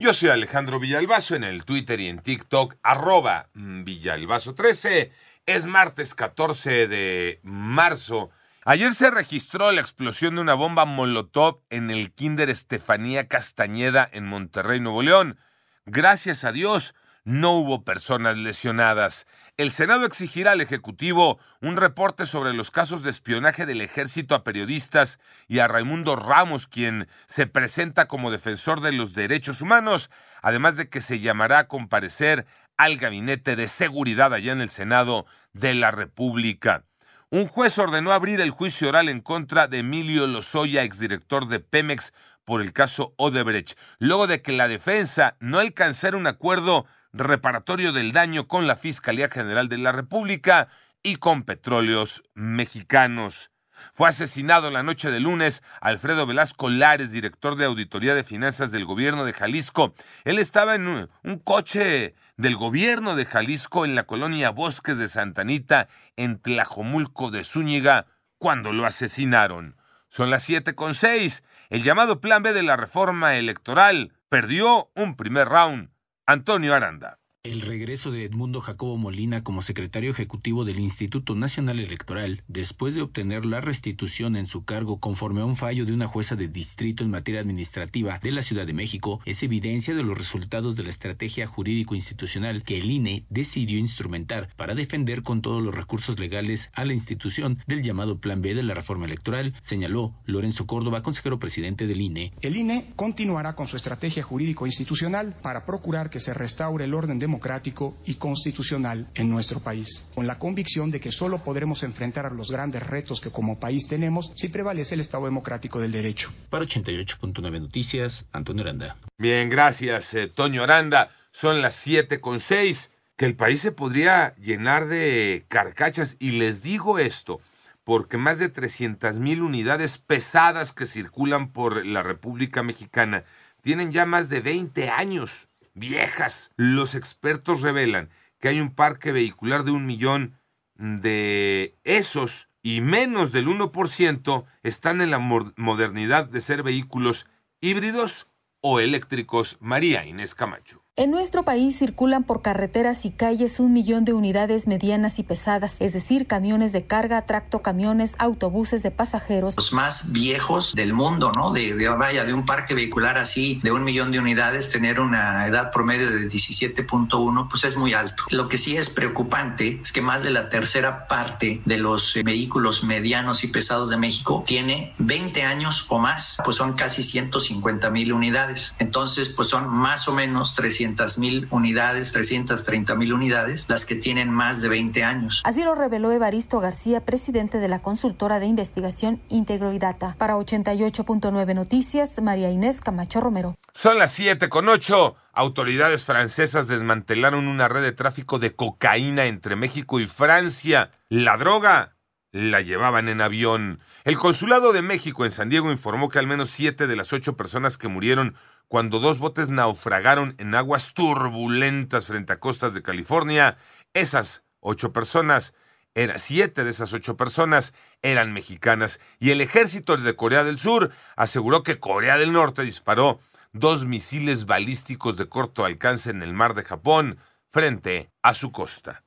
Yo soy Alejandro Villalbazo en el Twitter y en TikTok, arroba Villalbazo13. Es martes 14 de marzo. Ayer se registró la explosión de una bomba Molotov en el Kinder Estefanía Castañeda en Monterrey, Nuevo León. Gracias a Dios, no hubo personas lesionadas. El Senado exigirá al Ejecutivo un reporte sobre los casos de espionaje del ejército a periodistas y a Raimundo Ramos, quien se presenta como defensor de los derechos humanos, además de que se llamará a comparecer al Gabinete de Seguridad allá en el Senado de la República. Un juez ordenó abrir el juicio oral en contra de Emilio Lozoya, exdirector de Pemex, por el caso Odebrecht, luego de que la defensa no alcanzara un acuerdo reparatorio del daño con la Fiscalía General de la República y con petróleos mexicanos. Fue asesinado la noche de lunes Alfredo Velasco Lares, director de Auditoría de Finanzas del gobierno de Jalisco. Él estaba en un coche del gobierno de Jalisco en la colonia Bosques de Santanita, en Tlajomulco de Zúñiga, cuando lo asesinaron. Son las siete con seis. El llamado Plan B de la reforma electoral perdió un primer round Antonio Aranda. El regreso de Edmundo Jacobo Molina como secretario ejecutivo del Instituto Nacional Electoral, después de obtener la restitución en su cargo conforme a un fallo de una jueza de distrito en materia administrativa de la Ciudad de México, es evidencia de los resultados de la estrategia jurídico-institucional que el INE decidió instrumentar para defender con todos los recursos legales a la institución del llamado Plan B de la reforma electoral, señaló Lorenzo Córdoba, consejero presidente del INE. El INE continuará con su estrategia jurídico-institucional para procurar que se restaure el orden democrático democrático y constitucional en nuestro país, con la convicción de que solo podremos enfrentar a los grandes retos que como país tenemos si prevalece el Estado democrático del derecho. Para 88.9 Noticias, Antonio Aranda. Bien, gracias, eh, Toño Aranda. Son las 7 con 6, que el país se podría llenar de carcachas. Y les digo esto, porque más de 300 mil unidades pesadas que circulan por la República Mexicana tienen ya más de 20 años viejas. Los expertos revelan que hay un parque vehicular de un millón de esos y menos del 1% están en la modernidad de ser vehículos híbridos o eléctricos. María Inés Camacho. En nuestro país circulan por carreteras y calles un millón de unidades medianas y pesadas, es decir, camiones de carga, tracto camiones, autobuses de pasajeros. Los más viejos del mundo, ¿no? De, de, vaya, de un parque vehicular así, de un millón de unidades, tener una edad promedio de 17.1, pues es muy alto. Lo que sí es preocupante es que más de la tercera parte de los vehículos medianos y pesados de México tiene 20 años o más, pues son casi 150 mil unidades. Entonces, pues son más o menos 300 mil unidades, 330 mil unidades, las que tienen más de 20 años. Así lo reveló Evaristo García, presidente de la consultora de investigación Integro y Data. Para 88.9 Noticias, María Inés Camacho Romero. Son las 7 con 8. Autoridades francesas desmantelaron una red de tráfico de cocaína entre México y Francia. La droga la llevaban en avión. El Consulado de México en San Diego informó que al menos siete de las ocho personas que murieron cuando dos botes naufragaron en aguas turbulentas frente a costas de California. Esas ocho personas, eran, siete de esas ocho personas eran mexicanas y el ejército de Corea del Sur aseguró que Corea del Norte disparó dos misiles balísticos de corto alcance en el mar de Japón frente a su costa.